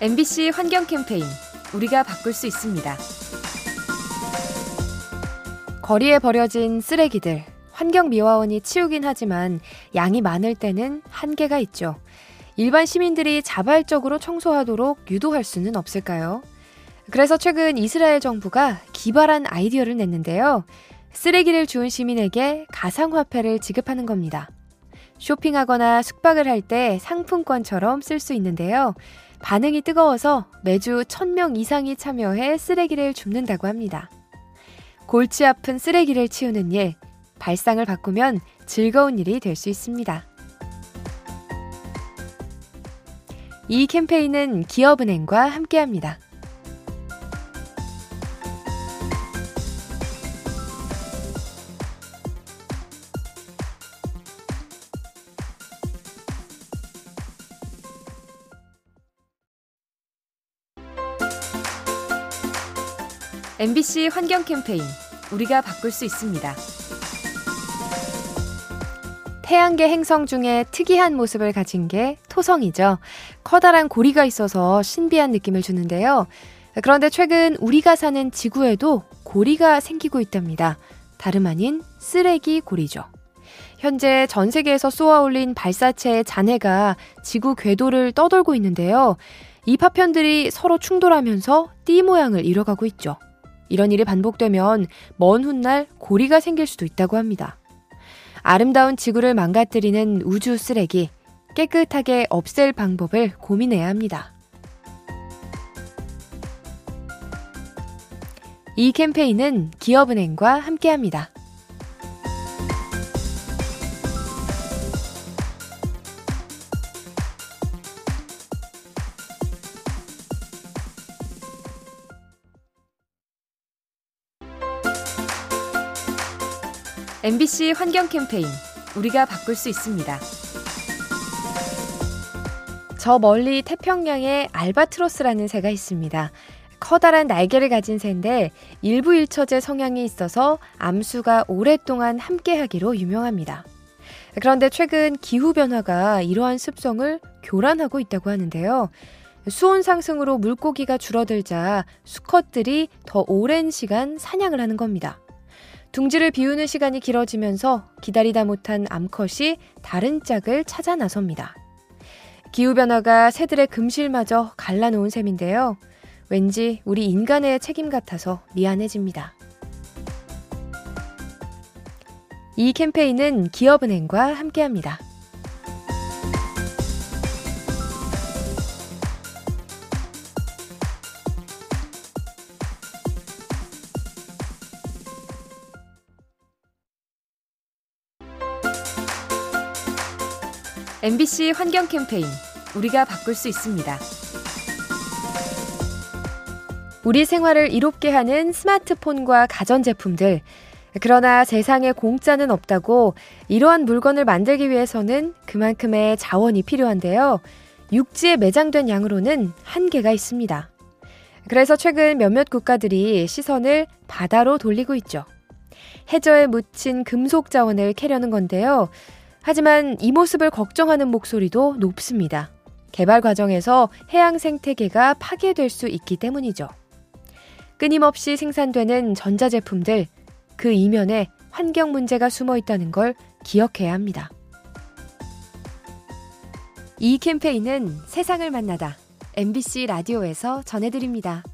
MBC 환경 캠페인 우리가 바꿀 수 있습니다. 거리에 버려진 쓰레기들 환경 미화원이 치우긴 하지만 양이 많을 때는 한계가 있죠. 일반 시민들이 자발적으로 청소하도록 유도할 수는 없을까요? 그래서 최근 이스라엘 정부가 기발한 아이디어를 냈는데요. 쓰레기를 주운 시민에게 가상화폐를 지급하는 겁니다. 쇼핑하거나 숙박을 할 때 상품권처럼 쓸 수 있는데요. 반응이 뜨거워서 매주 1000명 이상이 참여해 쓰레기를 줍는다고 합니다. 골치 아픈 쓰레기를 치우는 일, 발상을 바꾸면 즐거운 일이 될 수 있습니다. 이 캠페인은 기업은행과 함께합니다. MBC 환경 캠페인 우리가 바꿀 수 있습니다. 태양계 행성 중에 특이한 모습을 가진 게 토성이죠. 커다란 고리가 있어서 신비한 느낌을 주는데요. 그런데 최근 우리가 사는 지구에도 고리가 생기고 있답니다. 다름 아닌 쓰레기 고리죠. 현재 전 세계에서 쏘아 올린 발사체의 잔해가 지구 궤도를 떠돌고 있는데요. 이 파편들이 서로 충돌하면서 띠 모양을 이뤄가고 있죠. 이런 일이 반복되면 먼 훗날 고리가 생길 수도 있다고 합니다. 아름다운 지구를 망가뜨리는 우주 쓰레기, 깨끗하게 없앨 방법을 고민해야 합니다. 이 캠페인은 기업은행과 함께합니다. MBC 환경 캠페인 우리가 바꿀 수 있습니다. 저 멀리 태평양에 알바트로스라는 새가 있습니다. 커다란 날개를 가진 새인데 일부 일처제 성향이 있어서 암수가 오랫동안 함께하기로 유명합니다. 그런데 최근 기후 변화가 이러한 습성을 교란하고 있다고 하는데요. 수온 상승으로 물고기가 줄어들자 수컷들이 더 오랜 시간 사냥을 하는 겁니다. 둥지를 비우는 시간이 길어지면서 기다리다 못한 암컷이 다른 짝을 찾아 나섭니다. 기후변화가 새들의 금실마저 갈라놓은 셈인데요. 왠지 우리 인간의 책임 같아서 미안해집니다. 이 캠페인은 기업은행과 함께합니다. MBC 환경 캠페인 우리가 바꿀 수 있습니다. 우리 생활을 이롭게 하는 스마트폰과 가전제품들. 그러나 세상에 공짜는 없다고 이러한 물건을 만들기 위해서는 그만큼의 자원이 필요한데요. 육지에 매장된 양으로는 한계가 있습니다. 그래서 최근 몇몇 국가들이 시선을 바다로 돌리고 있죠. 해저에 묻힌 금속 자원을 캐려는 건데요. 하지만 이 모습을 걱정하는 목소리도 높습니다. 개발 과정에서 해양 생태계가 파괴될 수 있기 때문이죠. 끊임없이 생산되는 전자제품들, 그 이면에 환경 문제가 숨어 있다는 걸 기억해야 합니다. 이 캠페인은 세상을 만나다 MBC 라디오에서 전해드립니다.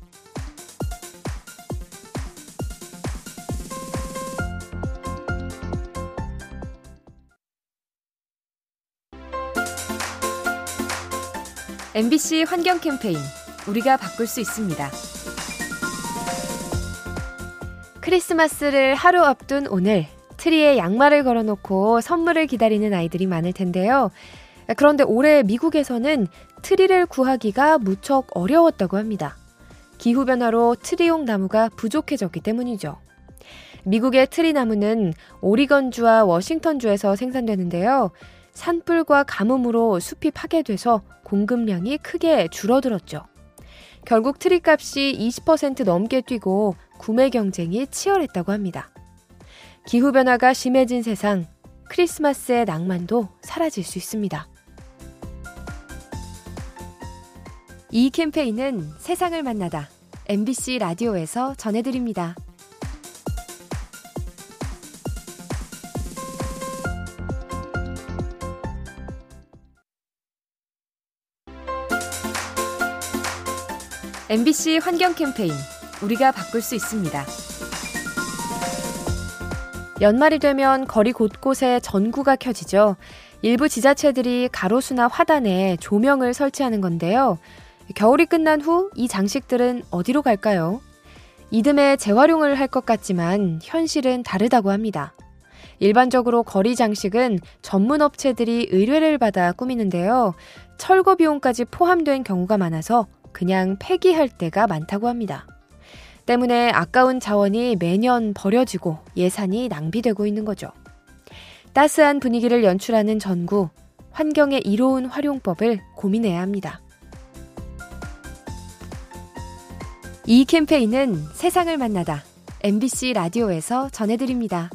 MBC 환경 캠페인 우리가 바꿀 수 있습니다. 크리스마스를 하루 앞둔 오늘 트리에 양말을 걸어놓고 선물을 기다리는 아이들이 많을 텐데요. 그런데 올해 미국에서는 트리를 구하기가 무척 어려웠다고 합니다. 기후변화로 트리용 나무가 부족해졌기 때문이죠. 미국의 트리 나무는 오리건주와 워싱턴주에서 생산되는데요. 산불과 가뭄으로 숲이 파괴돼서 공급량이 크게 줄어들었죠. 결국 트리 값이 20% 넘게 뛰고 구매 경쟁이 치열했다고 합니다. 기후변화가 심해진 세상, 크리스마스의 낭만도 사라질 수 있습니다. 이 캠페인은 세상을 만나다 MBC 라디오에서 전해드립니다. MBC 환경 캠페인 우리가 바꿀 수 있습니다. 연말이 되면 거리 곳곳에 전구가 켜지죠. 일부 지자체들이 가로수나 화단에 조명을 설치하는 건데요. 겨울이 끝난 후 이 장식들은 어디로 갈까요? 이듬해 재활용을 할 것 같지만 현실은 다르다고 합니다. 일반적으로 거리 장식은 전문 업체들이 의뢰를 받아 꾸미는데요. 철거 비용까지 포함된 경우가 많아서 그냥 폐기할 때가 많다고 합니다. 때문에 아까운 자원이 매년 버려지고 예산이 낭비되고 있는 거죠. 따스한 분위기를 연출하는 전구, 환경에 이로운 활용법을 고민해야 합니다. 이 캠페인은 세상을 만나다 MBC 라디오에서 전해드립니다.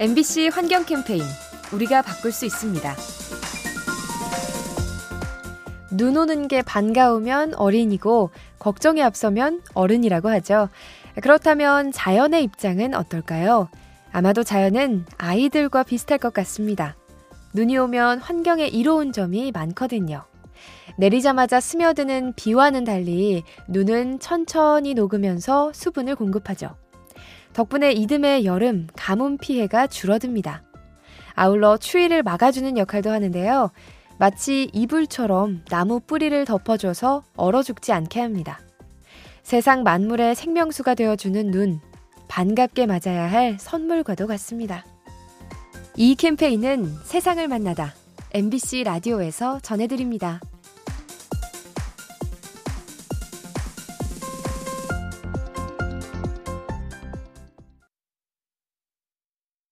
MBC 환경 캠페인 우리가 바꿀 수 있습니다. 눈 오는 게 반가우면 어린이고 걱정이 앞서면 어른이라고 하죠. 그렇다면 자연의 입장은 어떨까요? 아마도 자연은 아이들과 비슷할 것 같습니다. 눈이 오면 환경에 이로운 점이 많거든요. 내리자마자 스며드는 비와는 달리 눈은 천천히 녹으면서 수분을 공급하죠. 덕분에 이듬해 여름 가뭄 피해가 줄어듭니다. 아울러 추위를 막아주는 역할도 하는데요. 마치 이불처럼 나무 뿌리를 덮어줘서 얼어 죽지 않게 합니다. 세상 만물의 생명수가 되어주는 눈, 반갑게 맞아야 할 선물과도 같습니다. 이 캠페인은 세상을 만나다 MBC 라디오에서 전해드립니다.